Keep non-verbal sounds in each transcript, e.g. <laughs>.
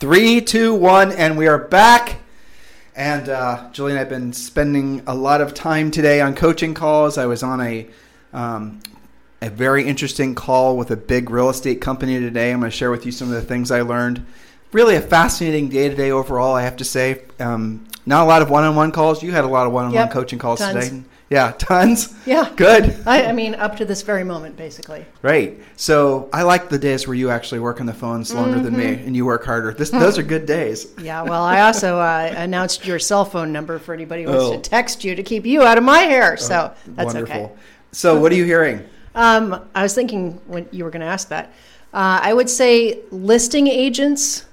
Three, two, one, and we are back. And uh, Julie and I have been spending a lot of time today on coaching calls. I was on a um, a very interesting call with a big real estate company today. I'm going to share with you some of the things I learned. Really, a fascinating day today overall. I have to say, um, not a lot of one-on-one calls. You had a lot of one-on-one Yep, coaching calls tons. today. Yeah, <laughs> tons. Yeah. Good. I, I mean, up to this very moment, basically. Right. So I like the days where you actually work on the phones longer than me Mm-hmm. and you work harder. This, those are good days. Yeah. Well, I also uh, <laughs> announced your cell phone number for anybody who wants Oh. to text you to keep you out of my hair. So that's Wonderful. okay. So what are you hearing? Um, I was thinking when you were going to ask that. Uh, I would say listing agents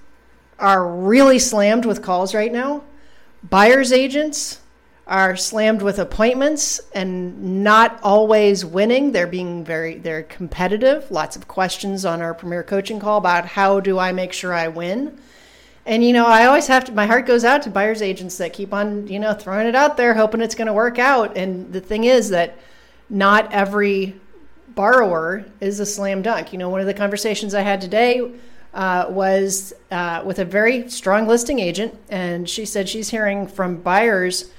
are really slammed with calls right now. Buyers agents are slammed with appointments and not always winning. They're being very they're competitive. Lots of questions on our premier coaching call about how do I make sure I win. And you know, I always have to my heart goes out to buyers agents that keep on, you know, throwing it out there hoping it's going to work out. And the thing is that not every borrower is a slam dunk. You know, one of the conversations I had today uh, was uh, with a very strong listing agent, and she said she's hearing from buyers.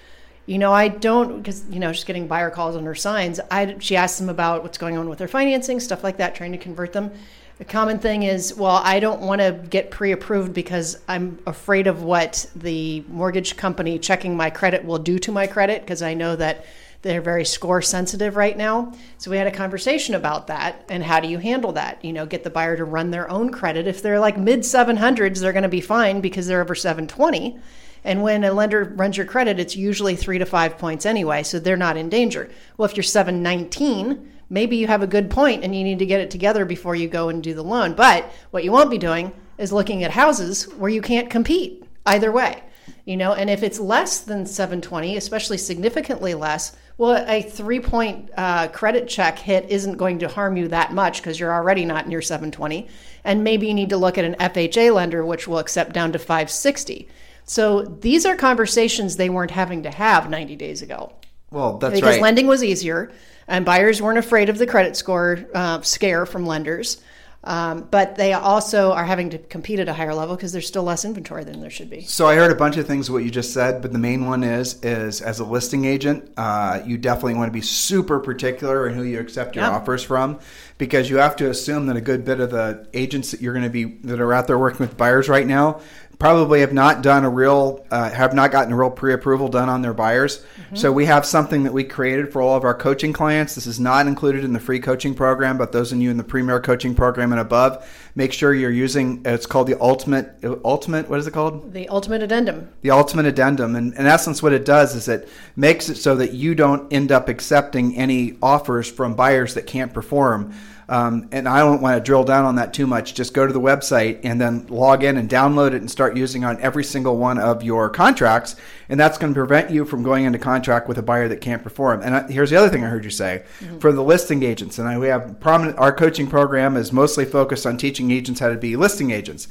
You know, I don't because you know she's getting buyer calls on her signs. I she asks them about what's going on with their financing, stuff like that, trying to convert them. A common thing is, well, I don't want to get pre-approved because I'm afraid of what the mortgage company checking my credit will do to my credit because I know that they're very score sensitive right now. So we had a conversation about that and how do you handle that? You know, get the buyer to run their own credit. If they're like mid 700s, they're going to be fine because they're over 720. And when a lender runs your credit, it's usually three to five points anyway, so they're not in danger. Well, if you're 719, maybe you have a good point and you need to get it together before you go and do the loan. But what you won't be doing is looking at houses where you can't compete either way. You know, and if it's less than 720, especially significantly less, well, a three point uh, credit check hit isn't going to harm you that much because you're already not near 720. And maybe you need to look at an FHA lender, which will accept down to 560. So these are conversations they weren't having to have 90 days ago Well, that's because right. lending was easier and buyers weren't afraid of the credit score uh, scare from lenders. Um, but they also are having to compete at a higher level because there's still less inventory than there should be. So I heard a bunch of things what you just said, but the main one is is as a listing agent, uh, you definitely want to be super particular in who you accept your Yeah. offers from, because you have to assume that a good bit of the agents that you're going to be that are out there working with buyers right now probably have not done a real uh, have not gotten a real pre-approval done on their buyers. So we have something that we created for all of our coaching clients. This is not included in the free coaching program, but those of you in the premier coaching program and above, make sure you're using. It's called the ultimate ultimate. What is it called? The ultimate addendum. the ultimate addendum and in essence what it does is it makes it so that you don't end up accepting any offers from buyers that can't perform um, and i don't want to drill down on that too much. Just go to the website and then log in and download it and start using on every single one of your contracts. And that's going to prevent you from going into contract with a buyer that can't perform. And I, here's the other thing i heard you say. For the listing agents and I, we have prominent our coaching program is mostly focused on teaching agents how to be listing agents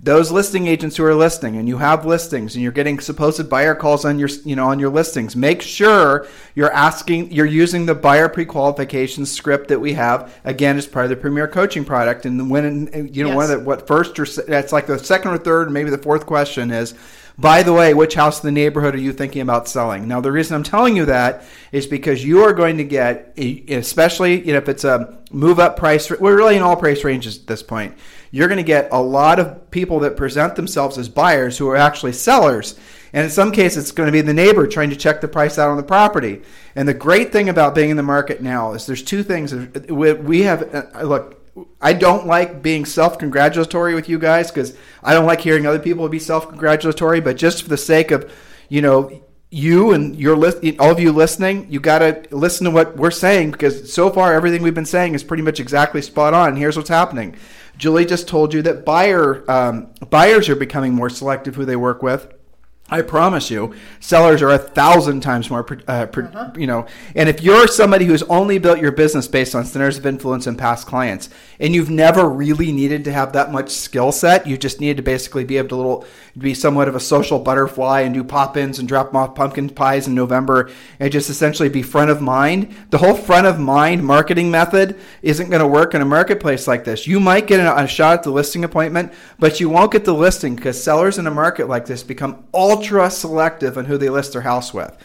those listing agents who are listing and you have listings and you're getting supposed buyer calls on your you know on your listings. Make sure you're asking you're using the buyer pre-qualification script that we have again as part of the premier coaching product. And when you know one of the what first or that's like the second or third maybe the fourth question is by the way, which house in the neighborhood are you thinking about selling? Now, the reason I'm telling you that is because you are going to get, especially you know, if it's a move up price, we're really in all price ranges at this point. You're going to get a lot of people that present themselves as buyers who are actually sellers. And in some cases, it's going to be the neighbor trying to check the price out on the property. And the great thing about being in the market now is there's two things. We have, uh, look, I don't like being self congratulatory with you guys because I don't like hearing other people be self congratulatory. But just for the sake of, you know, you and your list, all of you listening, you got to listen to what we're saying because so far everything we've been saying is pretty much exactly spot on. Here's what's happening. Julie just told you that buyer um, buyers are becoming more selective who they work with. I promise you, sellers are a thousand times more, uh, uh-huh. you know. And if you're somebody who's only built your business based on centers of influence and past clients, and you've never really needed to have that much skill set, you just needed to basically be able to little, be somewhat of a social butterfly and do pop-ins and drop off pumpkin pies in November, and just essentially be front of mind. The whole front of mind marketing method isn't going to work in a marketplace like this. You might get a, a shot at the listing appointment, but you won't get the listing because sellers in a market like this become ultra selective on who they list their house with.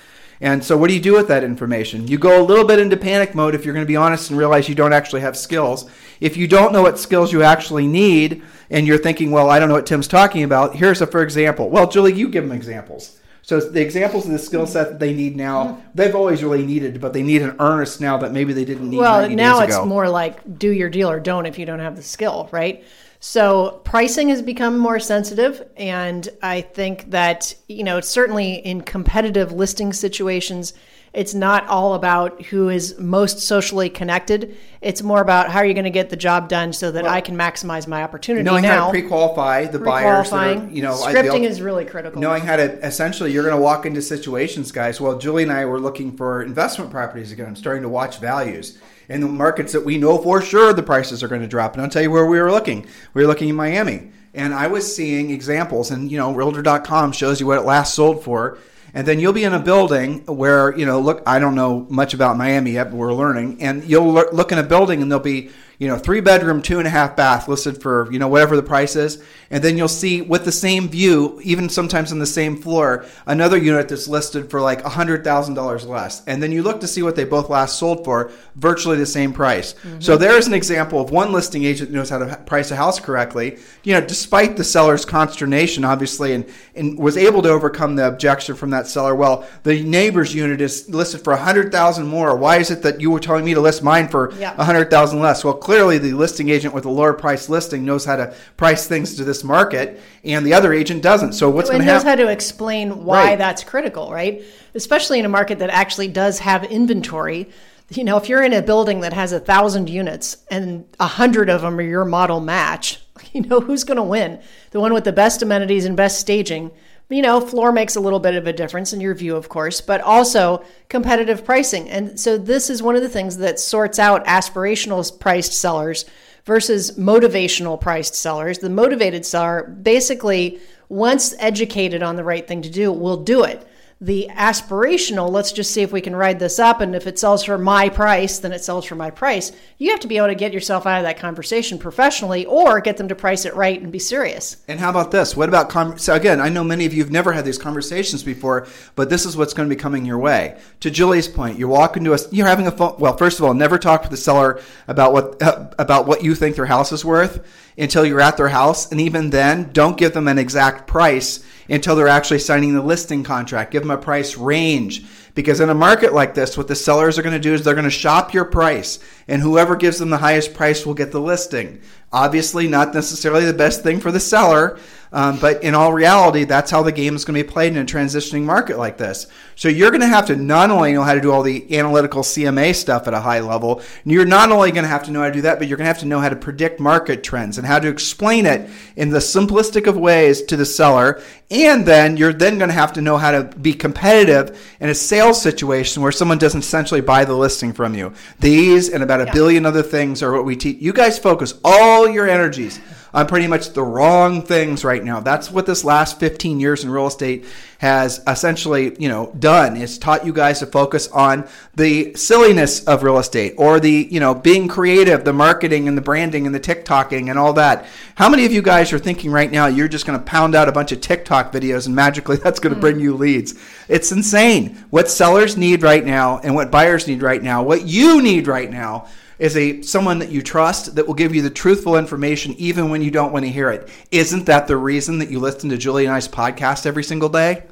And so, what do you do with that information? You go a little bit into panic mode if you're going to be honest and realize you don't actually have skills. If you don't know what skills you actually need and you're thinking, well, I don't know what Tim's talking about, here's a for example. Well, Julie, you give them examples. So, the examples of the skill set that they need now, they've always really needed, but they need an earnest now that maybe they didn't need. Well, now it's more like do your deal or don't if you don't have the skill, right? So pricing has become more sensitive, and I think that you know certainly in competitive listing situations, it's not all about who is most socially connected. It's more about how are you going to get the job done so that well, I can maximize my opportunity. Knowing now, how to pre-qualify the buyers, are, you know, scripting is really critical. Knowing how to essentially, you're going to walk into situations, guys. Well, Julie and I were looking for investment properties again. I'm starting to watch values in the markets that we know for sure the prices are going to drop. And I'll tell you where we were looking. We were looking in Miami. And I was seeing examples, and you know, realtor.com shows you what it last sold for. And then you'll be in a building where, you know, look, I don't know much about Miami yet, but we're learning. And you'll look in a building and there'll be you know, three bedroom, two and a half bath listed for, you know, whatever the price is. And then you'll see with the same view, even sometimes on the same floor, another unit that's listed for like $100,000 less. And then you look to see what they both last sold for, virtually the same price. Mm-hmm. So there's an example of one listing agent knows how to price a house correctly, you know, despite the seller's consternation, obviously, and, and was able to overcome the objection from that seller. Well, the neighbor's unit is listed for 100000 more. Why is it that you were telling me to list mine for yeah. 100000 less? Well, clearly the listing agent with a lower price listing knows how to price things to this market, and the other agent doesn't. So what's going to happen? knows how to explain why right. that's critical, right? Especially in a market that actually does have inventory. You know, if you're in a building that has a thousand units and a hundred of them are your model match, <laughs> you know who's going to win? The one with the best amenities and best staging you know, floor makes a little bit of a difference in your view, of course, but also competitive pricing. And so this is one of the things that sorts out aspirational priced sellers versus motivational priced sellers. The motivated seller basically, once educated on the right thing to do, will do it the aspirational, let's just see if we can ride this up. And if it sells for my price, then it sells for my price. You have to be able to get yourself out of that conversation professionally or get them to price it right and be serious. And how about this? What about, com- so again, I know many of you have never had these conversations before, but this is what's going to be coming your way. To Julie's point, you walk into a, you're having a phone, well, first of all, never talk to the seller about what, uh, about what you think their house is worth until you're at their house. And even then, don't give them an exact price until they're actually signing the listing contract. Give them a price range. Because in a market like this, what the sellers are going to do is they're going to shop your price, and whoever gives them the highest price will get the listing. Obviously, not necessarily the best thing for the seller, um, but in all reality, that's how the game is going to be played in a transitioning market like this. So you're going to have to not only know how to do all the analytical CMA stuff at a high level, you're not only going to have to know how to do that, but you're going to have to know how to predict market trends and how to explain it in the simplistic of ways to the seller. And then you're then going to have to know how to be competitive in a sales situation where someone doesn't essentially buy the listing from you. These and about a yeah. billion other things are what we teach. You guys focus all your energies on pretty much the wrong things right now. That's what this last 15 years in real estate has essentially, you know, done. It's taught you guys to focus on the silliness of real estate or the, you know, being creative, the marketing and the branding and the TikToking and all that. How many of you guys are thinking right now you're just going to pound out a bunch of TikTok videos and magically <laughs> that's going to bring you leads? It's insane. What sellers need right now and what buyers need right now, what you need right now is a someone that you trust that will give you the truthful information even when you don't want to hear it. Isn't that the reason that you listen to Julie and I's podcast every single day?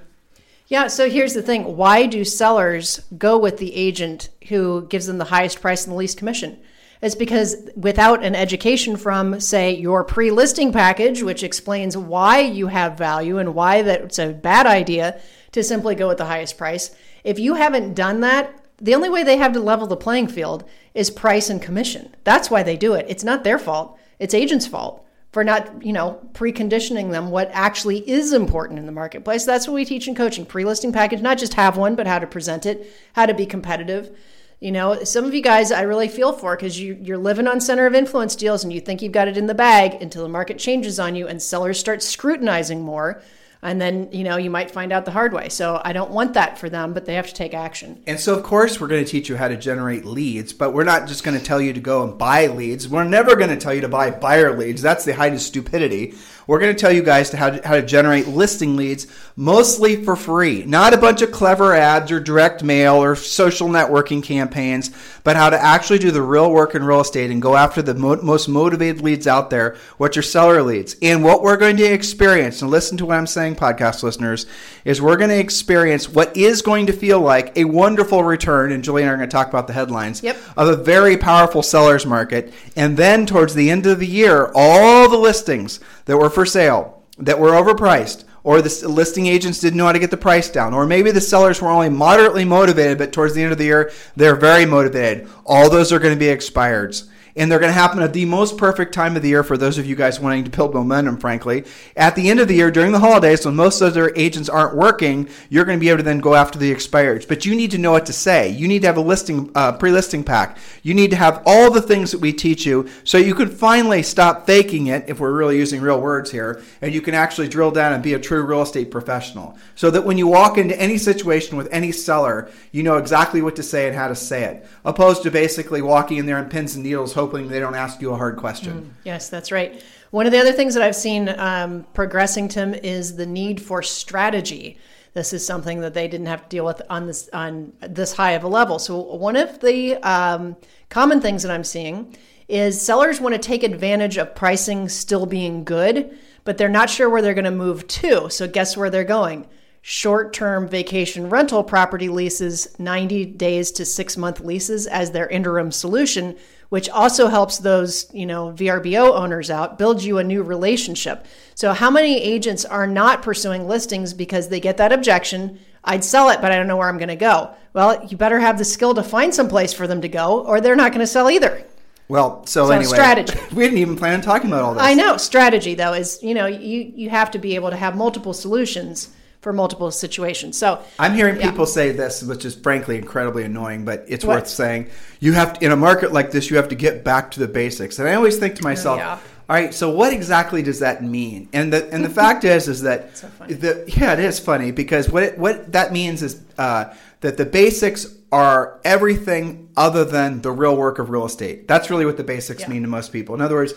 Yeah, so here's the thing. Why do sellers go with the agent who gives them the highest price and the least commission? It's because without an education from, say, your pre listing package, which explains why you have value and why that's a bad idea to simply go with the highest price. If you haven't done that, the only way they have to level the playing field is price and commission. That's why they do it. It's not their fault. It's agents' fault for not, you know, preconditioning them what actually is important in the marketplace. That's what we teach in coaching. Pre-listing package, not just have one, but how to present it, how to be competitive. You know, some of you guys I really feel for because you, you're living on center of influence deals and you think you've got it in the bag until the market changes on you and sellers start scrutinizing more and then you know you might find out the hard way. So i don't want that for them but they have to take action. And so of course we're going to teach you how to generate leads but we're not just going to tell you to go and buy leads. We're never going to tell you to buy buyer leads. That's the height of stupidity we're going to tell you guys to how, to how to generate listing leads mostly for free not a bunch of clever ads or direct mail or social networking campaigns but how to actually do the real work in real estate and go after the mo- most motivated leads out there which are seller leads and what we're going to experience and listen to what i'm saying podcast listeners, is we're going to experience what is going to feel like a wonderful return, and Julie and I are going to talk about the headlines yep. of a very powerful seller's market. And then towards the end of the year, all the listings that were for sale, that were overpriced, or the listing agents didn't know how to get the price down, or maybe the sellers were only moderately motivated, but towards the end of the year, they're very motivated. All those are going to be expireds and they're going to happen at the most perfect time of the year for those of you guys wanting to build momentum, frankly. At the end of the year, during the holidays, when most other agents aren't working, you're going to be able to then go after the expireds. But you need to know what to say. You need to have a listing, uh, pre-listing pack. You need to have all the things that we teach you so you can finally stop faking it, if we're really using real words here, and you can actually drill down and be a true real estate professional. So that when you walk into any situation with any seller, you know exactly what to say and how to say it, opposed to basically walking in there in pins and needles hoping they don't ask you a hard question. Mm, yes, that's right. One of the other things that I've seen um, progressing, Tim, is the need for strategy. This is something that they didn't have to deal with on this on this high of a level. So one of the um, common things that I'm seeing is sellers want to take advantage of pricing still being good, but they're not sure where they're going to move to. So guess where they're going? short term vacation rental property leases, 90 days to six month leases as their interim solution, which also helps those, you know, VRBO owners out, build you a new relationship. So, how many agents are not pursuing listings because they get that objection? I'd sell it, but I don't know where I'm going to go. Well, you better have the skill to find some place for them to go, or they're not going to sell either. Well, so, so anyway, strategy. <laughs> we didn't even plan on talking about all this. I know strategy though is you know you you have to be able to have multiple solutions for multiple situations. So I'm hearing yeah. people say this, which is frankly incredibly annoying, but it's what? worth saying. You have to, in a market like this, you have to get back to the basics. And I always think to myself, yeah. all right, so what exactly does that mean? And the and the <laughs> fact is, is that so the yeah, it is funny because what it, what that means is uh, that the basics are everything other than the real work of real estate. That's really what the basics yeah. mean to most people. In other words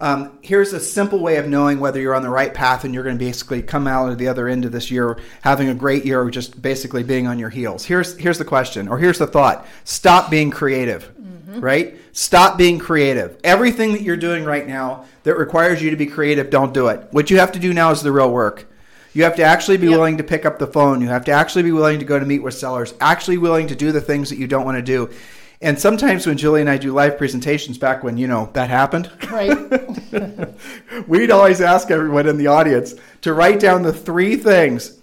um, here's a simple way of knowing whether you're on the right path and you're going to basically come out of the other end of this year having a great year or just basically being on your heels. Here's here's the question or here's the thought. Stop being creative. Mm-hmm. Right? Stop being creative. Everything that you're doing right now that requires you to be creative, don't do it. What you have to do now is the real work. You have to actually be yep. willing to pick up the phone. You have to actually be willing to go to meet with sellers, actually willing to do the things that you don't want to do. And sometimes when Julie and I do live presentations back when, you know, that happened. Right. <laughs> we'd always ask everyone in the audience to write down the three things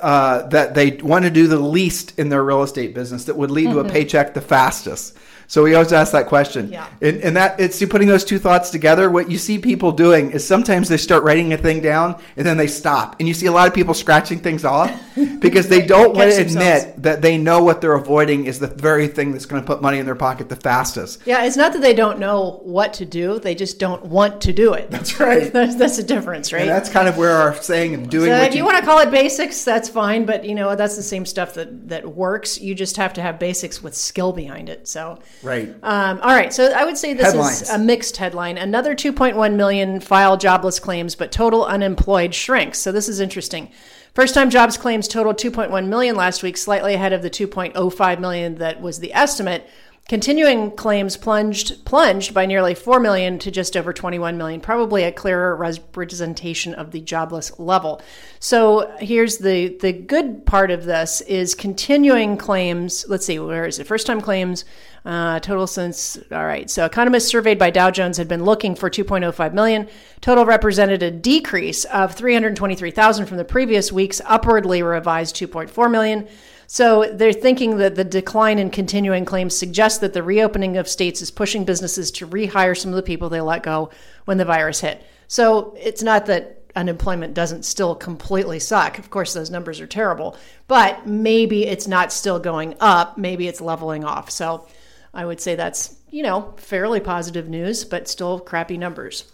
uh, that they want to do the least in their real estate business that would lead mm-hmm. to a mm-hmm. paycheck the fastest. So we always ask that question. Yeah. And, and that it's putting those two thoughts together. What you see people doing is sometimes they start writing a thing down and then they stop. And you see a lot of people scratching things off <laughs> because they don't want to admit that they know what they're avoiding is the very thing that's going to put money in their pocket the fastest. Yeah, it's not that they don't know what to do; they just don't want to do it. That's right. <laughs> that's, that's a difference, right? And that's kind of where our saying of doing. So if you, you want to call it basics, that's fine. But you know that's the same stuff that that works. You just have to have basics with skill behind it. So right. Um, all right, so I would say this Headlines. is a mixed headline. Another 2.1 million file jobless claims, but total unemployed shrinks. So this is interesting. First time jobs claims totaled 2.1 million last week, slightly ahead of the 2.05 million that was the estimate. Continuing claims plunged plunged by nearly 4 million to just over 21 million, probably a clearer representation of the jobless level. So here's the the good part of this is continuing claims. Let's see, where is it? First time claims uh, total since all right. So economists surveyed by Dow Jones had been looking for 2.05 million. Total represented a decrease of 323,000 from the previous week's upwardly revised 2.4 million. So they're thinking that the decline in continuing claims suggests that the reopening of states is pushing businesses to rehire some of the people they let go when the virus hit. So it's not that unemployment doesn't still completely suck. Of course, those numbers are terrible, but maybe it's not still going up. Maybe it's leveling off. So I would say that's, you know, fairly positive news, but still crappy numbers.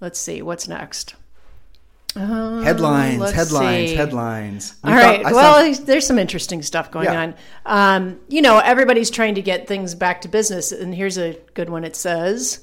Let's see, what's next? Uh, headlines, headlines, see. headlines. We All right. well, there's some interesting stuff going Yeah. on. Um, you know, everybody's trying to get things back to business, and here's a good one. It says.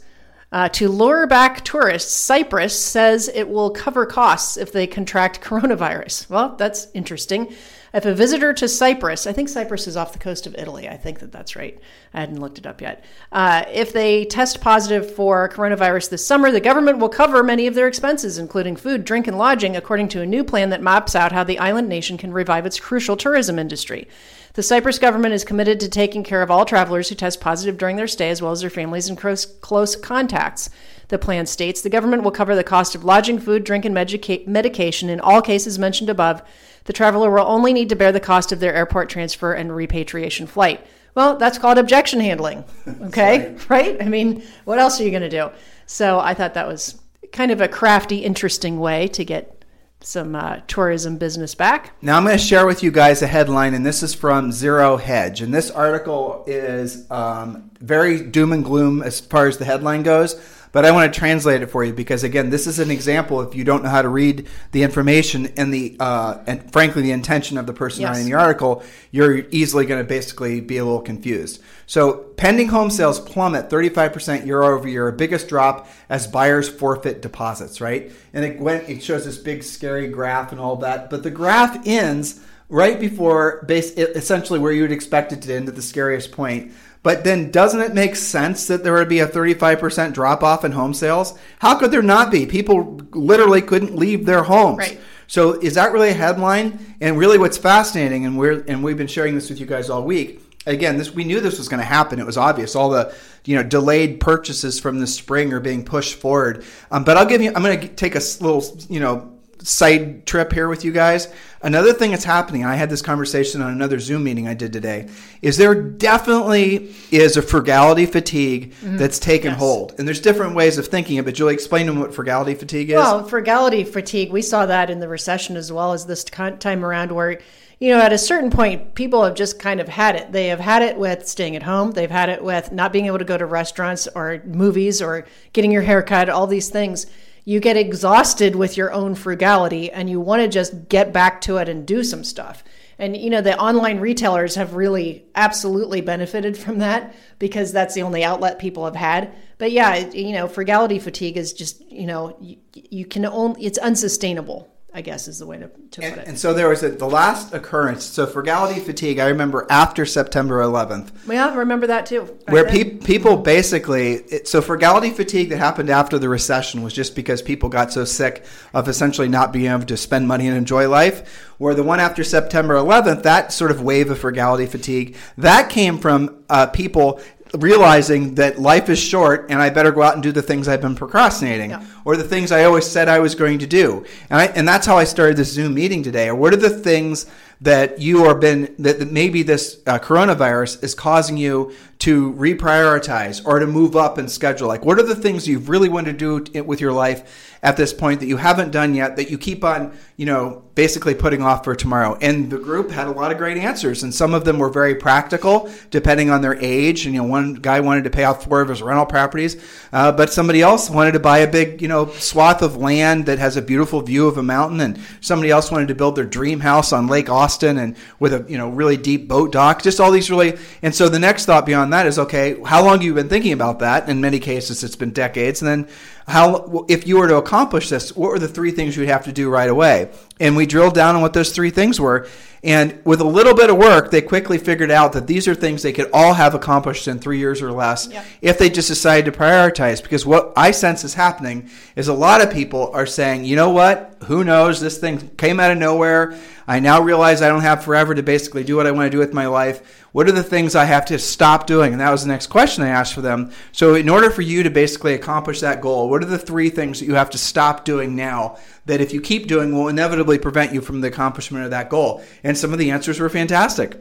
Uh, to lure back tourists, Cyprus says it will cover costs if they contract coronavirus. Well, that's interesting. If a visitor to Cyprus, I think Cyprus is off the coast of Italy. I think that that's right. I hadn't looked it up yet. Uh, if they test positive for coronavirus this summer, the government will cover many of their expenses, including food, drink, and lodging, according to a new plan that maps out how the island nation can revive its crucial tourism industry. The Cyprus government is committed to taking care of all travelers who test positive during their stay, as well as their families and close, close contacts. The plan states the government will cover the cost of lodging, food, drink, and medica- medication in all cases mentioned above. The traveler will only need to bear the cost of their airport transfer and repatriation flight. Well, that's called objection handling. <laughs> Okay, right. I mean, what else are you going to do? So I thought that was kind of a crafty, interesting way to get some uh, tourism business back. Now I'm going to share with you guys a headline, and this is from Zero Hedge. And this article is um, very doom and gloom as far as the headline goes. But I want to translate it for you because again, this is an example. If you don't know how to read the information and the uh, and frankly the intention of the person Yes. writing the article, you're easily going to basically be a little confused. So pending home sales plummet 35% year over year, biggest drop as buyers forfeit deposits. Right, and it went. It shows this big scary graph and all that, but the graph ends right before base essentially where you would expect it to end at the scariest point. But then doesn't it make sense that there would be a 35% drop off in home sales? How could there not be? People literally couldn't leave their homes. Right. So is that really a headline? And really what's fascinating and we're and we've been sharing this with you guys all week. Again, this we knew this was going to happen. It was obvious. All the you know delayed purchases from the spring are being pushed forward. Um, but I'll give you. I'm going to take a little you know side trip here with you guys. Another thing that's happening, I had this conversation on another Zoom meeting I did today, is there definitely is a frugality fatigue mm-hmm. that's taken Yes. hold. And there's different ways of thinking of it, but Julie, explain to them what frugality fatigue is. Well, frugality fatigue, we saw that in the recession as well as this time around where, you know, at a certain point, people have just kind of had it. They have had it with staying at home. They've had it with not being able to go to restaurants or movies or getting your hair cut, all these things. You get exhausted with your own frugality and you want to just get back to it and do some stuff. And you know, the online retailers have really absolutely benefited from that because that's the only outlet people have had. But yeah, you know, frugality fatigue is just, you know, you, you can only, it's unsustainable, I guess is the way to, to put it. and so there was a, the last occurrence. So frugality fatigue, I remember after September 11th, yeah, remember that too. back where pe- people basically it, so frugality fatigue that happened after the recession was just because people got so sick of essentially not being able to spend money and enjoy life where the one after september 11th that sort of wave of frugality fatigue that came from uh, people realizing that life is short and i better go out and do the things i've been procrastinating Yeah. or the things i always said i was going to do and, I, and that's how i started this zoom meeting today or what are the things that you are been that, that maybe this uh, coronavirus is causing you to reprioritize or to move up and schedule? Like what are the things you've really wanted to do with your life at this point that you haven't done yet that you keep on you know basically putting off for tomorrow? And the group had a lot of great answers and some of them were very practical depending on their age. And you know one guy wanted to pay off four of his rental properties uh, but somebody else wanted to buy a big you know swath of land that has a beautiful view of a mountain. And somebody else wanted to build their dream house on lake austin and with a you know really deep boat dock. Just all these really and so the next thought beyond that is okay. How long have you been thinking about that in many cases it's been decades and then how if you were to accomplish this, what were the three things you'd have to do right away? And we drilled down on what those three things were. And with a little bit of work, they quickly figured out that these are things they could all have accomplished in three years or less Yep. if they just decided to prioritize. Because what I sense is happening is a lot of people are saying, you know what? Who knows? This thing came out of nowhere. I now realize I don't have forever to basically do what I want to do with my life. What are the things I have to stop doing? And that was the next question I asked for them. So, in order for you to basically accomplish that goal, what are the three things that you have to stop doing now that if you keep doing will inevitably prevent you from the accomplishment of that goal? And some of the answers were fantastic.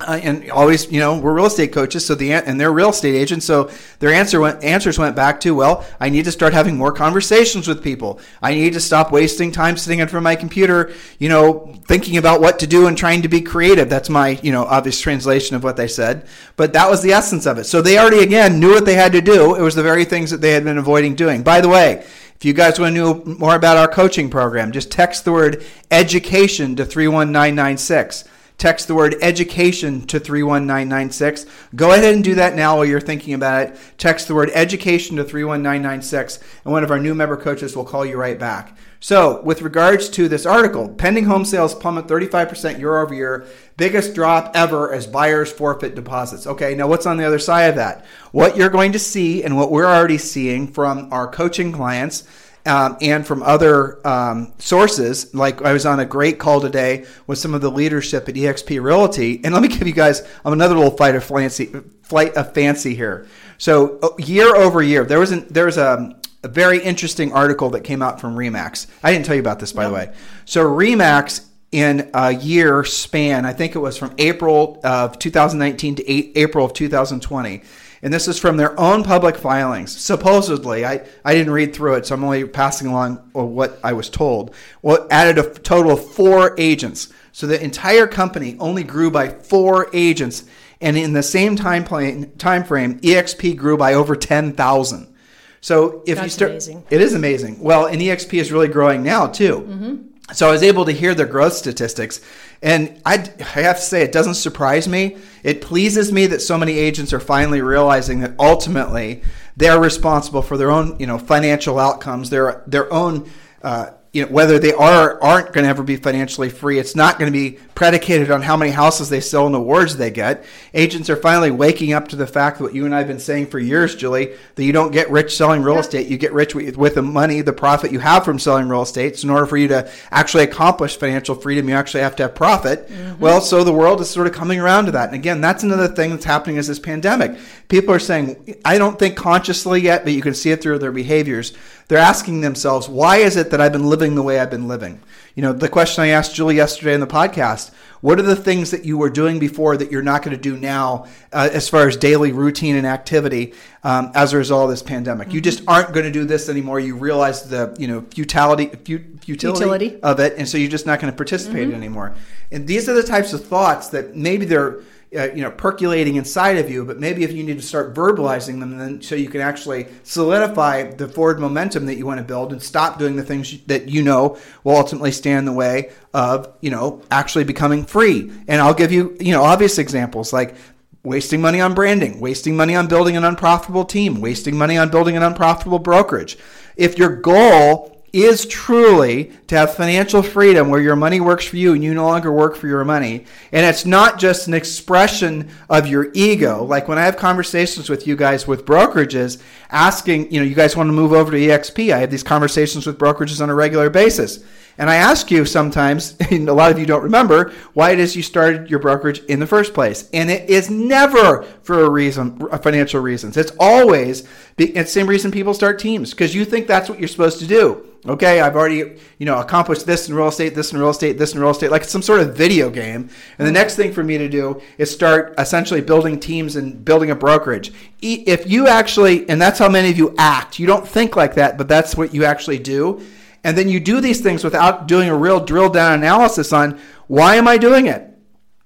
Uh, and always, you know, we're real estate coaches, so the and they're real estate agents, so their answer went answers went back to, well, I need to start having more conversations with people. I need to stop wasting time sitting in front of my computer, you know, thinking about what to do and trying to be creative. That's my, you know, obvious translation of what they said, but that was the essence of it. So they already again knew what they had to do. It was the very things that they had been avoiding doing. By the way, if you guys want to know more about our coaching program, just text the word education to 31996 text the word education to 31996. Go ahead and do that now while you're thinking about it. Text the word education to 31996, and one of our new member coaches will call you right back. So, with regards to this article, pending home sales plummet 35% year over year, biggest drop ever as buyers forfeit deposits. Okay, now what's on the other side of that? What you're going to see and what we're already seeing from our coaching clients um, and from other um, sources. Like I was on a great call today with some of the leadership at EXP Realty, and let me give you guys another little flight of fancy, flight of fancy here. So uh, year over year, there was an, there was a, a very interesting article that came out from Remax. I didn't tell you about this, by the way. So Remax. In a year span, I think it was from April of 2019 to April of 2020 and this is from their own public filings. Supposedly, I, I didn't read through it, so I'm only passing along what I was told. Well, added a total of four agents. So the entire company only grew by four agents, and in the same time, plane, time frame, EXP grew by over 10,000. So if you start, amazing. it is amazing. Well, and EXP is really growing now too. Mm-hmm. So I was able to hear their growth statistics, and I, I have to say it doesn't surprise me. It pleases me that so many agents are finally realizing that ultimately they're responsible for their own, you know, financial outcomes, their their own. Uh, you know, whether they are or aren't going to ever be financially free, it's not going to be predicated on how many houses they sell and the awards they get. Agents are finally waking up to the fact that what you and I have been saying for years, Julie, that you don't get rich selling real estate. You get rich with, with the money, the profit you have from selling real estate. So in order for you to actually accomplish financial freedom, you actually have to have profit. Mm-hmm. Well, so the world is sort of coming around to that. And again, that's another thing that's happening is this pandemic. People are saying, I don't think consciously yet, but you can see it through their behaviors. They're asking themselves, why is it that I've been living the way I've been living? You know, the question I asked Julie yesterday in the podcast what are the things that you were doing before that you're not going to do now uh, as far as daily routine and activity um, as a result of this pandemic? You just aren't going to do this anymore. You realize the, you know, futility, fu- futility, Futility. of it, and so you're just not going to participate anymore. And these are the types of thoughts that maybe they're uh, you know percolating inside of you, but maybe if you need to start verbalizing them, then so you can actually solidify the forward momentum that you want to build and stop doing the things that you know will ultimately stand in the way of you know actually becoming free. And I'll give you you know obvious examples like wasting money on branding, wasting money on building an unprofitable team, wasting money on building an unprofitable brokerage. If your goal is truly to have financial freedom where your money works for you and you no longer work for your money, and it's not just an expression of your ego. Like when I have conversations with you guys with brokerages asking, you know, you guys want to move over to EXP. I have these conversations with brokerages on a regular basis. And I ask you sometimes, <laughs> and a lot of you don't remember, why it is you started your brokerage in the first place. And it is never for a reason, financial reasons. It's always the same reason people start teams because you think that's what you're supposed to do. Okay, I've already you know accomplished this in real estate, this in real estate, this in real estate, like some sort of video game. And the next thing for me to do is start essentially building teams and building a brokerage. If you actually, and that's how many of you act, you don't think like that, but that's what you actually do and then you do these things without doing a real drill down analysis on why am I doing it?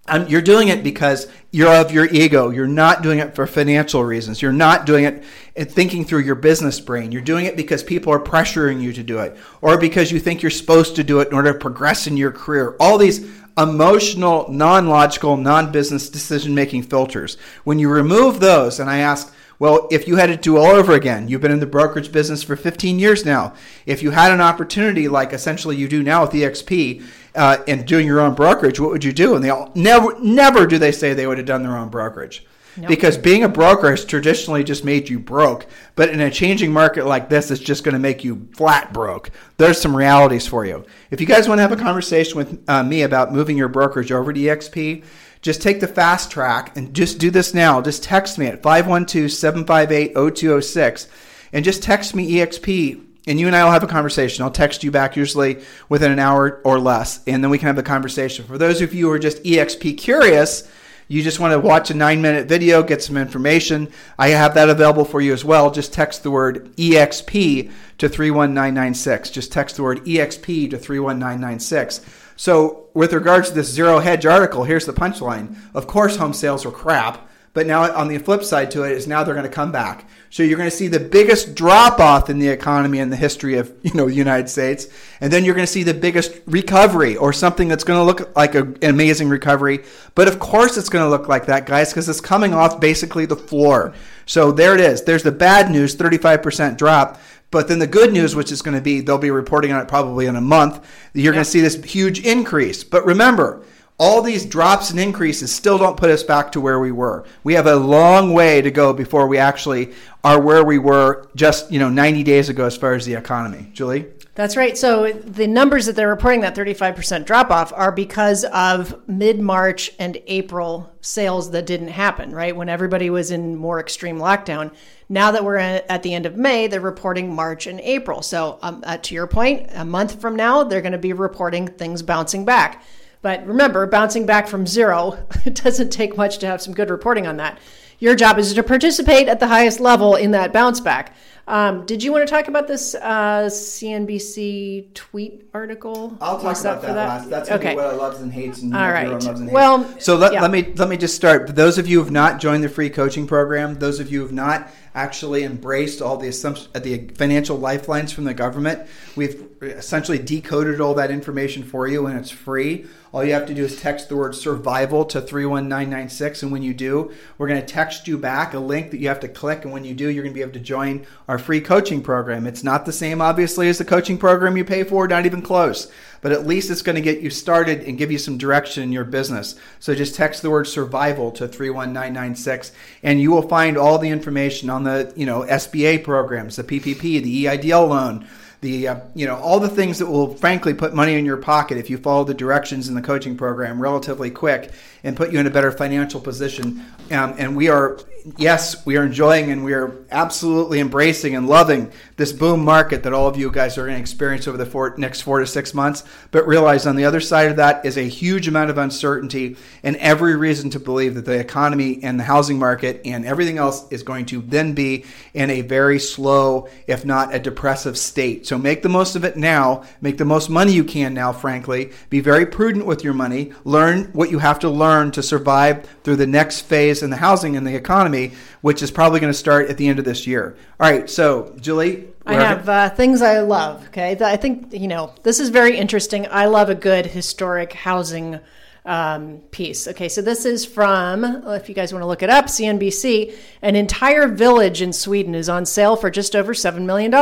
Um, you're doing it because you're of your ego. You're not doing it for financial reasons. You're not doing it thinking through your business brain. You're doing it because people are pressuring you to do it, or because you think you're supposed to do it in order to progress in your career. All these emotional, non logical, non business decision making filters. When you remove those, and I ask, Well, if you had to do all over again, you've been in the brokerage business for 15 years now. If you had an opportunity like essentially you do now with EXP uh, and doing your own brokerage, what would you do? And they all never, never do they say they would have done their own brokerage. Nope. Because being a broker has traditionally just made you broke, but in a changing market like this, it's just going to make you flat broke. There's some realities for you. If you guys want to have a conversation with uh, me about moving your brokerage over to EXP, just take the fast track and just do this now. Just text me at 512 758 0206 and just text me EXP and you and I will have a conversation. I'll text you back usually within an hour or less, and then we can have a conversation. For those of you who are just EXP curious, you just want to watch a nine minute video, get some information, I have that available for you as well. Just text the word EXP to 31996. Just text the word EXP to 31996. So, with regards to this zero hedge article, here's the punchline. Of course, home sales were crap, but now on the flip side to it is now they're going to come back. So you're going to see the biggest drop off in the economy in the history of you know the United States, and then you're going to see the biggest recovery or something that's going to look like a, an amazing recovery. But of course, it's going to look like that, guys, because it's coming off basically the floor. So there it is. There's the bad news, 35% drop. But then the good news, which is going to be they'll be reporting on it probably in a month, you're going to see this huge increase. But remember, all these drops and increases still don't put us back to where we were. We have a long way to go before we actually are where we were just, you know, 90 days ago as far as the economy. Julie? That's right. So the numbers that they're reporting that 35% drop off are because of mid March and April sales that didn't happen, right? When everybody was in more extreme lockdown. Now that we're at the end of May, they're reporting March and April. So, um, uh, to your point, a month from now, they're going to be reporting things bouncing back. But remember, bouncing back from zero, it <laughs> doesn't take much to have some good reporting on that. Your job is to participate at the highest level in that bounce back. Um, did you want to talk about this uh, CNBC tweet article? I'll talk about that, that, last. That's okay. what I loves and hates. And All right. Loves and well, so let, yeah. let me let me just start. For those of you who have not joined the free coaching program, those of you who have not actually embraced all the assumptions, uh, the financial lifelines from the government, we've essentially decoded all that information for you, and it's free. All you have to do is text the word survival to 31996. And when you do, we're going to text you back a link that you have to click. And when you do, you're going to be able to join our free coaching program. It's not the same, obviously, as the coaching program you pay for, not even close. But at least it's going to get you started and give you some direction in your business. So just text the word survival to 31996 and you will find all the information on the, you know, SBA programs, the PPP, the EIDL loan, the uh, you know all the things that will frankly put money in your pocket if you follow the directions in the coaching program relatively quick and put you in a better financial position. Um, and we are yes, we are enjoying and we are absolutely embracing and loving this boom market that all of you guys are going to experience over the four, next four to six months. But realize on the other side of that is a huge amount of uncertainty and every reason to believe that the economy and the housing market and everything else is going to then be in a very slow, if not a depressive state. So make the most of it now. Make the most money you can now, frankly. Be very prudent with your money. Learn what you have to learn to survive through the next phase in the housing and the economy economy, which is probably going to start at the end of this year. All right, so Julie. I have uh, things I love. Okay, I think you know this is very interesting. I love a good historic housing um, piece. Okay, so this is from, if you guys want to look it up, CNBC. An entire village in Sweden is on sale for just over $7 million.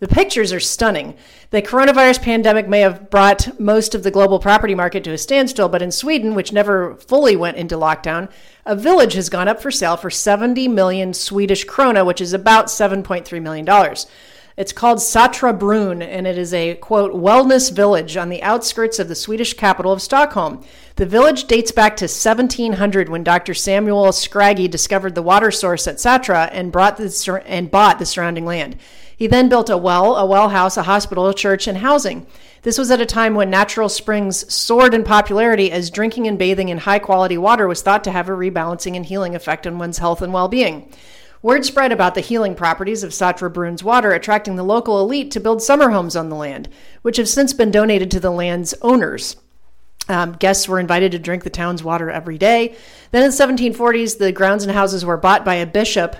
The pictures are stunning. The coronavirus pandemic may have brought most of the global property market to a standstill, but in Sweden, which never fully went into lockdown, a village has gone up for sale for 70 million Swedish krona, which is about $7.3 million. It's called Sätra Brunn, and it is a quote wellness village on the outskirts of the Swedish capital of Stockholm. The village dates back to 1700 when Dr. Samuel Skragge discovered the water source at Sätra and brought the and bought the surrounding land. He then built a well, a well house, a hospital, a church, and housing. This was at a time when natural springs soared in popularity as drinking and bathing in high quality water was thought to have a rebalancing and healing effect on one's health and well being. Word spread about the healing properties of Sätra Brunn's water, attracting the local elite to build summer homes on the land, which have since been donated to the land's owners. Um, guests were invited to drink the town's water every day. Then in the 1740s, the grounds and houses were bought by a bishop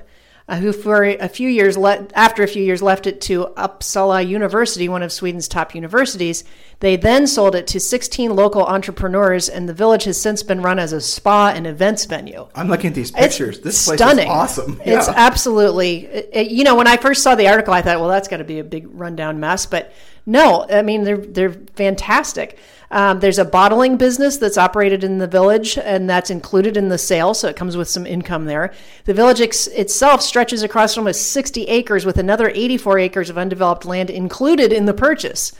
uh, who for a few years le- after a few years left it to Uppsala University, one of Sweden's top universities. They then sold it to 16 local entrepreneurs, and the village has since been run as a spa and events venue. I'm looking at these pictures. It's this place stunning. is awesome. It's absolutely, it- you know, when I first saw the article, I thought, well, that's got to be a big rundown mess. But no, I mean, they're they're fantastic. Um, there's a bottling business that's operated in the village, and that's included in the sale, so it comes with some income there. The village ex- itself stretches across almost 60 acres, with another 84 acres of undeveloped land included in the purchase.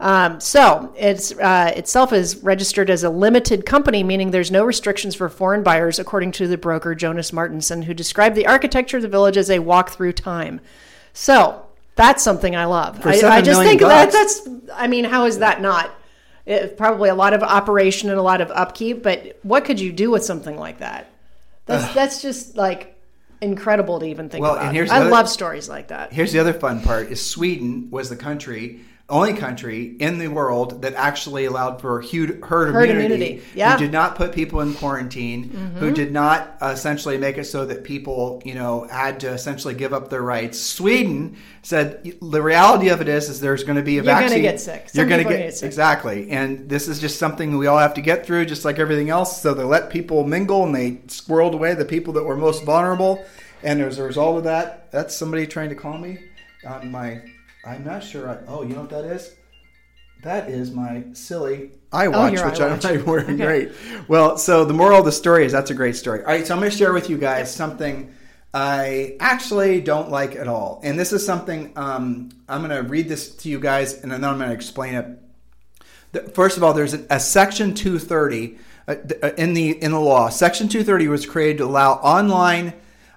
Um, so it's uh, itself is registered as a limited company, meaning there's no restrictions for foreign buyers, according to the broker Jonas Martinson, who described the architecture of the village as a walk-through time. So that's something I love. I, I just think that that's. I mean, how is that not? It, probably a lot of operation and a lot of upkeep, but what could you do with something like that? That's that's just like incredible to even think Well, about. and here's I other- love stories like that. Here's the other fun part: is Sweden was the country, only country in the world that actually allowed for herd, herd, Herd immunity. immunity, yeah. Mm-hmm. Who did not put people in quarantine. Who did not uh, essentially make it so that people, you know, had to essentially give up their rights. Sweden said the reality of it is, is there's going to be a You're vaccine. get sick. Some You're going to get sick. exactly, and this is just something we all have to get through, just like everything else. So they let people mingle and they squirreled away the people that were most vulnerable. And as a result of that, that's somebody trying to call me on my. I'm not sure. I, oh, you know what that is? That is my silly iWatch, Oh, which I'm iWatch. not <laughs> know wearing. Okay. Great. Well, so the moral of the story is that's a great story. All right, so I'm going to share with you guys something I actually don't like at all, and this is something um, I'm going to read this to you guys, and then I'm going to explain it. First of all, there's a, a section 230 uh, uh, in the in the law. Section 230 was created to allow online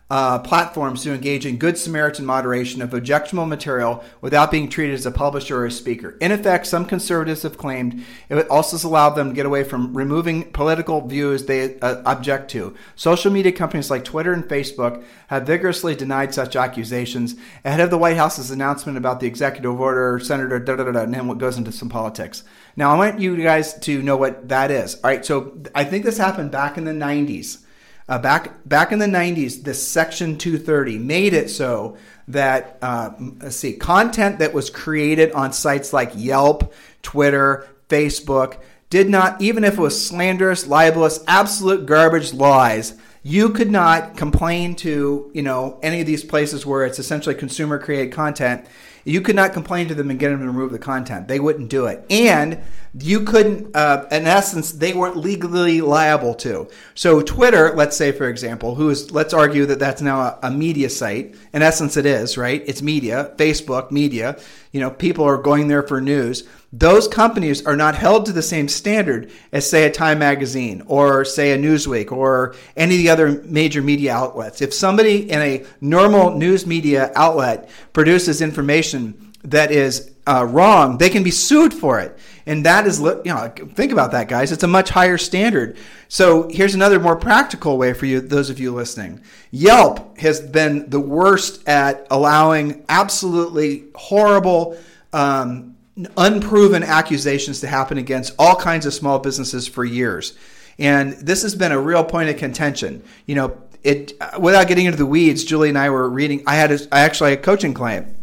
uh, platforms to engage in good Samaritan moderation of objectionable material without being treated as a publisher or a speaker. In effect, some conservatives have claimed it would also allow them to get away from removing political views they uh, object to. Social media companies like Twitter and Facebook have vigorously denied such accusations ahead of the White House's announcement about the executive order, Senator, da da da, and then what goes into some politics. Now, I want you guys to know what that is. All right, so I think this happened back in the 90s. Uh, back back in the 90s, this Section 230 made it so that uh, let's see, content that was created on sites like Yelp, Twitter, Facebook did not, even if it was slanderous, libelous, absolute garbage lies, you could not complain to you know any of these places where it's essentially consumer created content. You could not complain to them and get them to remove the content. They wouldn't do it, and you couldn't. Uh, in essence, they weren't legally liable to. So Twitter, let's say for example, who is let's argue that that's now a, a media site. In essence, it is right. It's media. Facebook media. You know, people are going there for news those companies are not held to the same standard as, say, a Time magazine or, say, a Newsweek or any of the other major media outlets. If somebody in a normal news media outlet produces information that is uh, wrong, they can be sued for it. And that is, you know, think about that, guys. It's a much higher standard. So here's another more practical way for you, those of you listening. Yelp has been the worst at allowing absolutely horrible, um, unproven accusations to happen against all kinds of small businesses for years. And this has been a real point of contention. You know, it without getting into the weeds, Julie and I were reading. I had a, I actually had a coaching client,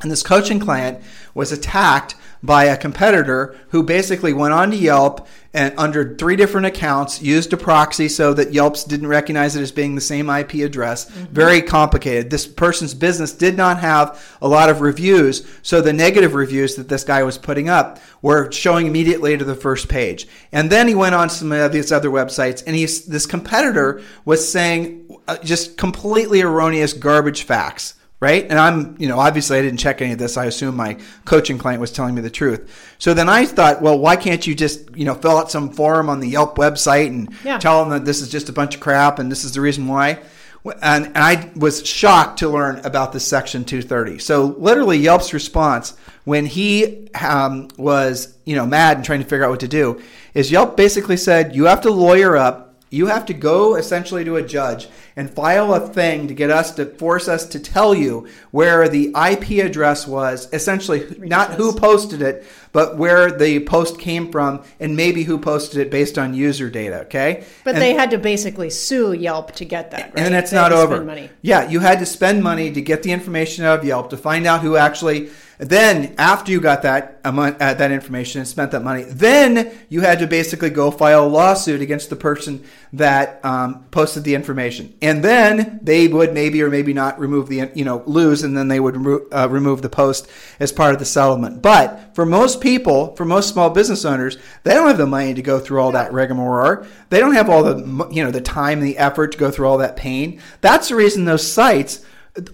and this coaching client was attacked by a competitor who basically went on to Yelp and under three different accounts used a proxy so that Yelps didn't recognize it as being the same IP address. Very complicated. This person's business did not have a lot of reviews, so the negative reviews that this guy was putting up were showing immediately to the first page. And then he went on to some of these other websites, and he's this competitor was saying uh, just completely erroneous garbage facts right? And I'm, you know, obviously I didn't check any of this. I assume my coaching client was telling me the truth. So then I thought, well, why can't you just, you know, fill out some form on the Yelp website and Yeah. tell them that this is just a bunch of crap and this is the reason why? And, and I was shocked to learn about this section 230. So literally Yelp's response when he um, was, you know, mad and trying to figure out what to do is Yelp basically said, you have to lawyer up you have to go essentially to a judge and file a thing to get us to force us to tell you where the IP address was, essentially not who posted it, but where the post came from and maybe who posted it based on user data, okay? But and, they had to basically sue Yelp to get that, right? And it's They not over. spend money. Yeah, you had to spend money to get the information out of Yelp to find out who actually. Then, after you got that amount, uh, that information and spent that money, then you had to basically go file a lawsuit against the person that um, posted the information, and then they would maybe or maybe not remove the you know lose, and then they would uh, remove the post as part of the settlement. But for most people, for most small business owners, they don't have the money to go through all that rigmarole. They don't have all the you know the time and the effort to go through all that pain. That's the reason those sites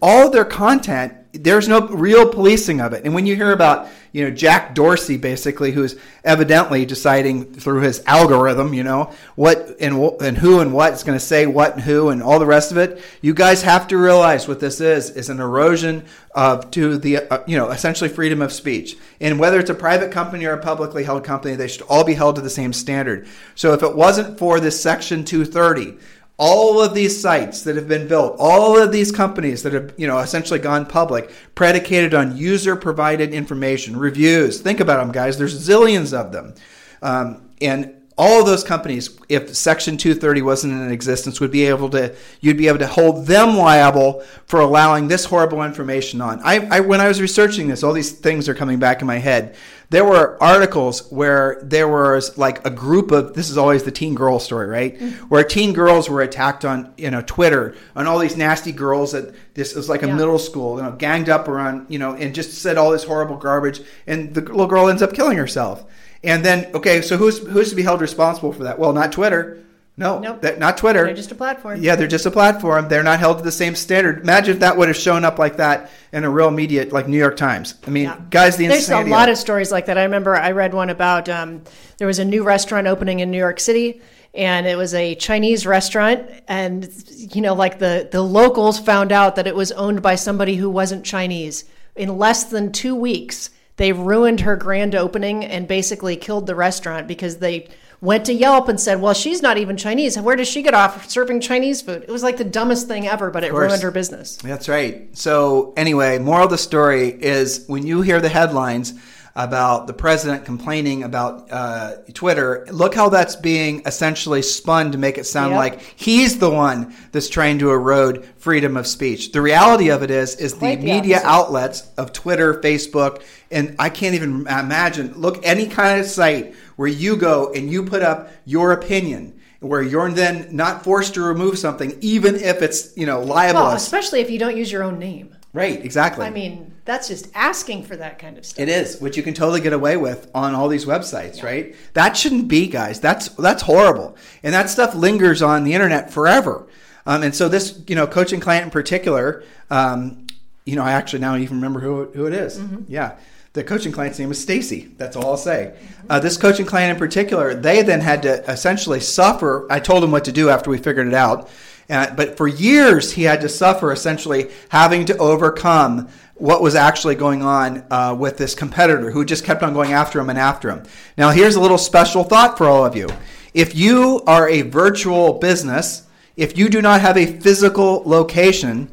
all their content there's no real policing of it. And when you hear about you know jack dorsey basically who's evidently deciding through his algorithm you know what and, and who and what is going to say what and who and all the rest of it you guys have to realize what this is is an erosion of to the uh, you know essentially freedom of speech. And whether it's a private company or a publicly held company they should all be held to the same standard. So if it wasn't for this section 230 all of these sites that have been built, all of these companies that have, you know, essentially gone public, predicated on user provided information, reviews. Think about them, guys. There's zillions of them. Um, and all of those companies, if Section 230 wasn't in existence, would be able to, you'd be able to hold them liable for allowing this horrible information on. I, I when I was researching this, all these things are coming back in my head. There were articles where there was like a group of, this is always the teen girl story, right? Mm-hmm. Where teen girls were attacked on, you know, Twitter, on all these nasty girls that this was like a Yeah. middle school, you know, ganged up around, you know, and just said all this horrible garbage, and the little girl ends up killing herself. And then, okay, so who's who's to be held responsible for that? Well, not Twitter. No, Nope. that, not Twitter. They're just a platform. Yeah, they're just a platform. They're not held to the same standard. Imagine if that would have shown up like that in a real media, like New York Times. I mean, Yeah. guys, the There's insanity. a lot of of stories like that. I remember I read one about um, there was a new restaurant opening in New York City, and it was a Chinese restaurant, and you know, like the the locals found out that it was owned by somebody who wasn't Chinese. In less than two weeks, they ruined her grand opening and basically killed the restaurant because they went to Yelp and said, "Well, she's not even Chinese. Where does she get off serving Chinese food?" It was like the dumbest thing ever, but it ruined her business. That's right. So anyway, moral of the story is when you hear the headlines about the president complaining about uh, Twitter, look how that's being essentially spun to make it sound Yep. like he's the one that's trying to erode freedom of speech. The reality of it is, is the the media opposite. outlets of Twitter, Facebook, and I can't even imagine. Look, any kind of site where you go and you put up your opinion. Where you're then not forced to remove something, even if it's you know liable Well, especially if you don't use your own name. Right, exactly. I mean, that's just asking for that kind of stuff. it is, which you can totally get away with on all these websites, right? That shouldn't be, guys. That's that's horrible, and that stuff lingers on the internet forever. Um, and so this, you know, coaching client in particular, um, you know, I actually now even remember who who it is. Yeah. The coaching client's name is Stacy. That's all I'll say. Uh, this coaching client in particular, they then had to essentially suffer. I told him what to do after we figured it out. Uh, but for years, he had to suffer essentially having to overcome what was actually going on uh, with this competitor who just kept on going after him and after him. Now, here's a little special thought for all of you. If you are a virtual business, if you do not have a physical location,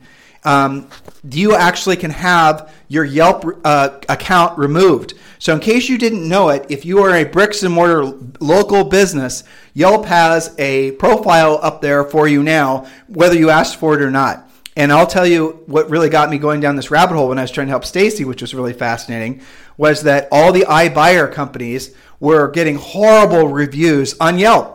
um, you actually can have your Yelp uh, account removed. So, in case you didn't know it, if you are a bricks and mortar local business, Yelp has a profile up there for you now, whether you asked for it or not. And I'll tell you what really got me going down this rabbit hole when I was trying to help Stacy, which was really fascinating, was that all the iBuyer companies were getting horrible reviews on Yelp.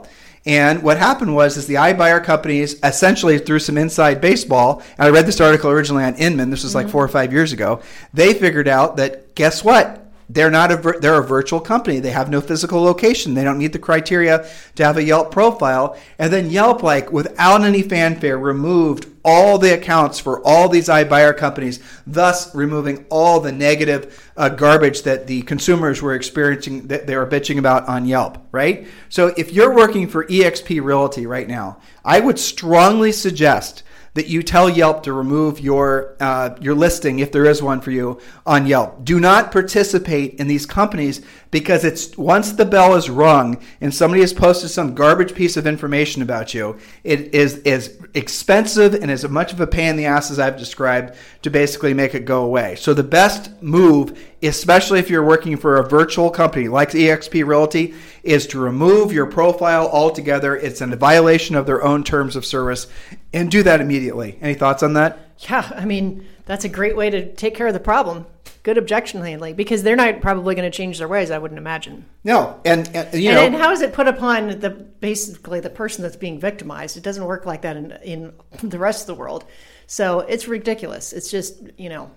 And what happened was, is the iBuyer companies essentially through some inside baseball. And I read this article originally on Inman. This was like mm-hmm. four or five years ago. They figured out that guess what? They're not a they're a virtual company. They have no physical location. They don't meet the criteria to have a Yelp profile. And then Yelp, like without any fanfare, removed all the accounts for all these iBuyer companies, thus removing all the negative uh, garbage that the consumers were experiencing that they were bitching about on Yelp. Right. So if you're working for EXP Realty right now, I would strongly suggest that you tell Yelp to remove your uh, your listing if there is one for you on Yelp. Do not participate in these companies because it's once the bell is rung and somebody has posted some garbage piece of information about you, it is is expensive and as much of a pain in the ass as I've described to basically make it go away. So the best move, especially if you're working for a virtual company like eXp Realty, is to remove your profile altogether. It's a violation of their own terms of service and do that immediately. Any thoughts on that? Yeah, I mean, that's a great way to take care of the problem. Good objection handling because they're not probably going to change their ways. I wouldn't imagine. No, and, and you and, know, and how is it put upon the basically the person that's being victimized? It doesn't work like that in in the rest of the world. So it's ridiculous. It's just you know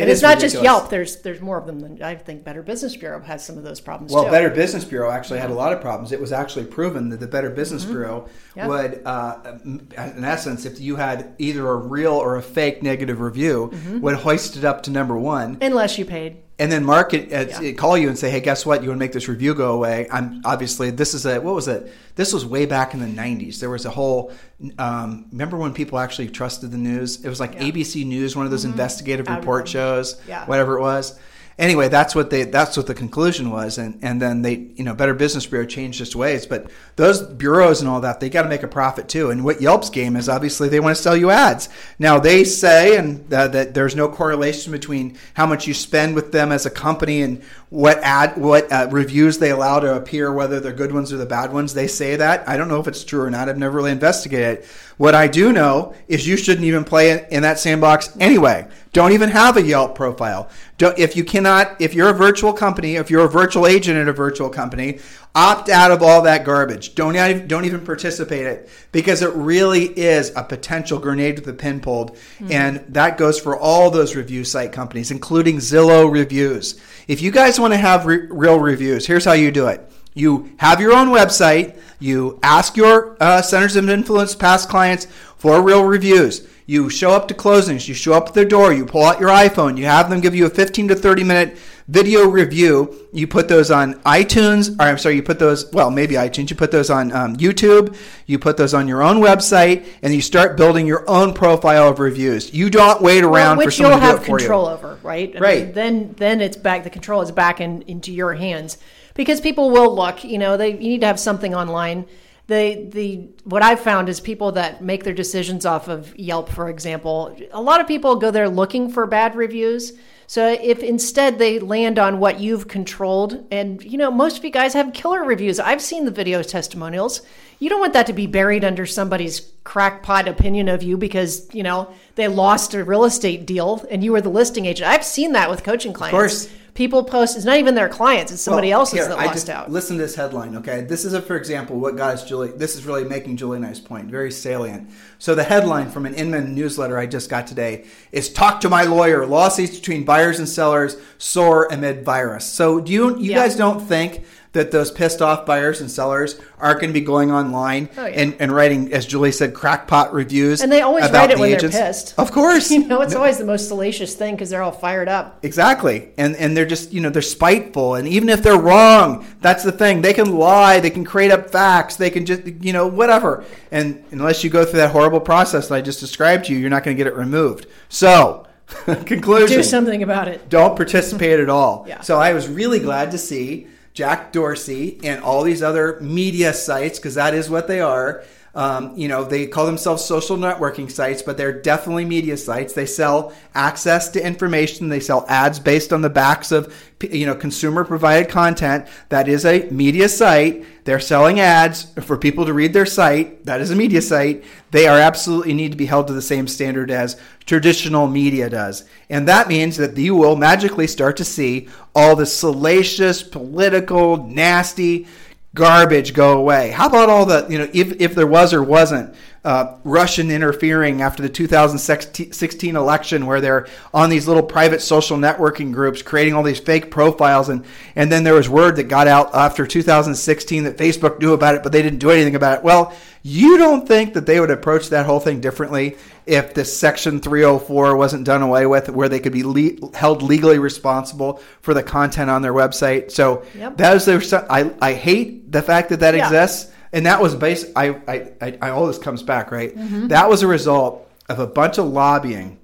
and it's not just. Yelp. There's there's more of them than I think. Better Business Bureau has some of those problems Well, too. Better Business Bureau actually had a lot of problems. It was actually proven that the Better Business Bureau Mm-hmm. Yeah. would, uh, in essence, if you had either a real or a fake negative review, Mm-hmm. would hoist it up to number one. Unless you paid. And then market uh, Yeah. call you and say, "Hey, guess what? You want to make this review go away?" I'm obviously this is a what was it? This was way back in the '90s. There was a whole. Um, remember when people actually trusted the news? It was like ABC News, one of those investigative Mm-hmm. I report shows, Yeah. whatever it was. Anyway, that's what they that's what the conclusion was, and and then they you know Better Business Bureau changed its ways, but those bureaus and all that they got to make a profit too. And what Yelp's game is obviously they want to sell you ads. Now they say and that there's no correlation between how much you spend with them as a company and what ad what uh, reviews they allow to appear, whether they're good ones or the bad ones. They say that I don't know if it's true or not. I've never really investigated. it. What I do know is you shouldn't even play in that sandbox anyway. Don't even have a Yelp profile. Don't, if you cannot, if you're a virtual company, if you're a virtual agent at a virtual company, opt out of all that garbage. Don't even, don't even participate in it because it really is a potential grenade with the pin pulled, and that goes for all those review site companies, including Zillow reviews. If you guys want to have re- real reviews, here's how you do it. You have your own website. You ask your uh, centers of influence past clients for real reviews. You show up to closings. You show up at their door. You pull out your iPhone. You have them give you a 15 to 30 minute video review. You put those on iTunes, or I'm sorry, you put those, well, maybe iTunes. You put those on um, YouTube. You put those on your own website, and you start building your own profile of reviews. You don't wait around Well, for which someone you'll to do have it for control you. over, right? I Right. mean, then then it's back. The control is back in, into your hands because people will look. You know, they you need to have something online. The the what I've found is people that make their decisions off of Yelp, for example. A lot of people go there looking for bad reviews. So if instead they land on what you've controlled, and you know most of you guys have killer reviews. I've seen the video testimonials. You don't want that to be buried under somebody's crackpot opinion of you because you know they lost a real estate deal and you were the listing agent. I've seen that with coaching clients. Of course. People post. It's not even their clients; it's somebody Well, else's here, that I lost out. Listen to this headline, okay? This is, a, for example, what got us Julie. This is really making Julie and I's point very salient. So the headline from an Inman newsletter I just got today is "Talk to my lawyer: Lawsuits between buyers and sellers soar amid virus." So do you you Yeah. guys don't think? That those pissed off buyers and sellers aren't going to be going online Oh, yeah. and, and writing, as Julie said, crackpot reviews. And they always write it when agents. they're pissed. Of course, <laughs> You know, it's always the most salacious thing because they're all fired up. Exactly. And and they're just, you know, they're spiteful. And even if they're wrong, that's the thing. They can lie, they can create up facts, they can just, you know, whatever. And unless you go through that horrible process that I just described to you, you're not going to get it removed. So, <laughs> conclusion. Do something about it. Don't participate at all. Yeah. So I was really glad to see Jack Dorsey and all these other media sites, because that is what they are. Um, you know, they call themselves social networking sites, but they're definitely media sites. They sell access to information. They sell ads based on the backs of, you know, consumer provided content. That is a media site. They're selling ads for people to read their site. That is a media site. They are absolutely need to be held to the same standard as traditional media does. And that means that you will magically start to see all the salacious, political, nasty garbage go away. How about all the, you know, if, if there was or wasn't uh, Russian interfering after the 2016 election where they're on these little private social networking groups creating all these fake profiles and, and then there was word that got out after 2016 that Facebook knew about it but they didn't do anything about it. Well, you don't think that they would approach that whole thing differently if this Section 304 wasn't done away with, where they could be le- held legally responsible for the content on their website? So Yep. that is their. I I hate the fact that that Yeah. exists, and that was based. I I, I, I all this comes back right. Mm-hmm. That was a result of a bunch of lobbying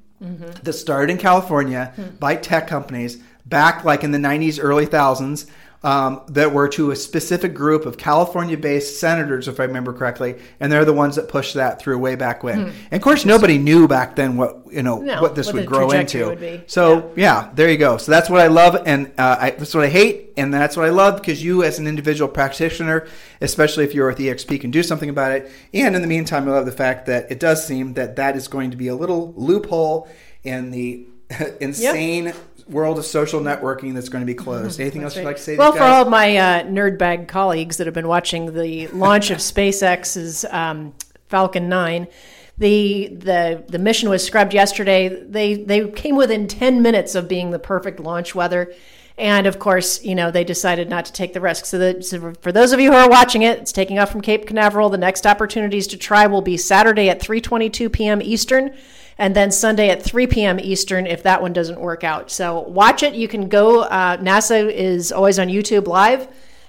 that started in California by tech companies back like in the 90s, early thousands. Um, that were to a specific group of California-based senators, if I remember correctly, and they're the ones that pushed that through way back when. And of course, nobody knew back then what you know No, what this what would grow into. would. So yeah, there you go. So that's what I love, and uh, I, that's what I hate, and that's what I love because you, as an individual practitioner, especially if you're with EXP, can do something about it. And in the meantime, I love the fact that it does seem that that is going to be a little loophole in the <laughs> insane world of social networking that's going to be closed. Anything else you'd like to say? Well, for all of my uh, nerd bag colleagues that have been watching the launch of <laughs> SpaceX's um, Falcon 9, the, the the mission was scrubbed yesterday. They they came within 10 minutes of being the perfect launch weather. And of course, you know, they decided not to take the risk. So, that, so for those of you who are watching it, it's taking off from Cape Canaveral. The next opportunities to try will be Saturday at 3:22 p.m. Eastern and then Sunday at 3 p.m. Eastern if that one doesn't work out. So watch it. You can go. Uh, NASA is always on YouTube live.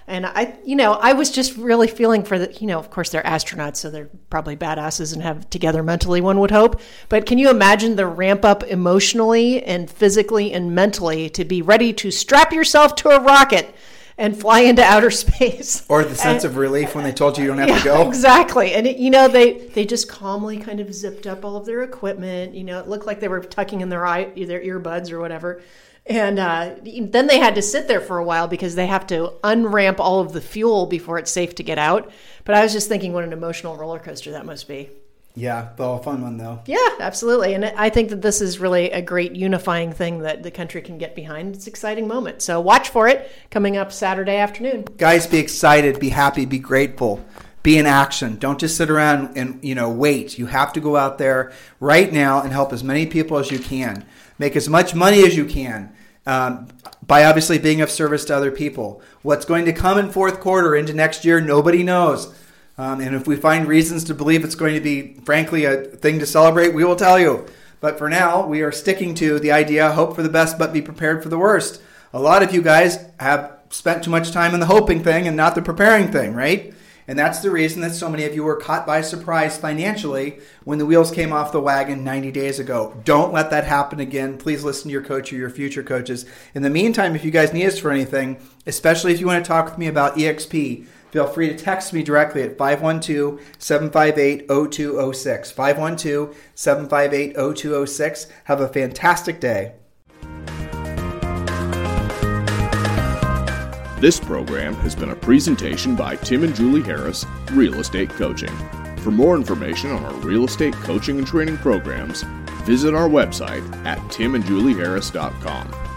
And I, you know, I was just really feeling for the, you know, of course they're astronauts, so they're probably badasses and have together mentally, one would hope. But can you imagine the ramp up emotionally and physically and mentally to be ready to strap yourself to a rocket and fly into outer space? <laughs> or the sense of relief when they told you you don't have to go. Exactly. And, it, you know, they, they just calmly kind of zipped up all of their equipment. You know, it looked like they were tucking in their eye, their earbuds or whatever. And uh, then they had to sit there for a while because they have to unramp all of the fuel before it's safe to get out. But I was just thinking what an emotional roller coaster that must be. Yeah, the a fun one though. Yeah, absolutely. And I think that this is really a great unifying thing that the country can get behind. It's an exciting moment. So watch for it coming up Saturday afternoon. guys be excited be happy be grateful be in action don't just sit around and you know wait you have to go out there right now and help as many people as you can make as much money as you can um, by obviously being of service to other people what's going to come in fourth quarter into next year nobody knows um, and if we find reasons to believe it's going to be frankly a thing to celebrate we will tell you but for now we are sticking to the idea hope for the best but be prepared for the worst a lot of you guys have spent too much time in the hoping thing and not the preparing thing, right? And that's the reason that so many of you were caught by surprise financially when the wheels came off the wagon 90 days ago. Don't let that happen again. Please listen to your coach or your future coaches. In the meantime, if you guys need us for anything, especially if you want to talk with me about EXP, feel free to text me directly at 512 758 0206. 512 758 0206. Have a fantastic day. This program has been a presentation by Tim and Julie Harris, Real Estate Coaching. For more information on our real estate coaching and training programs, visit our website at timandjulieharris.com.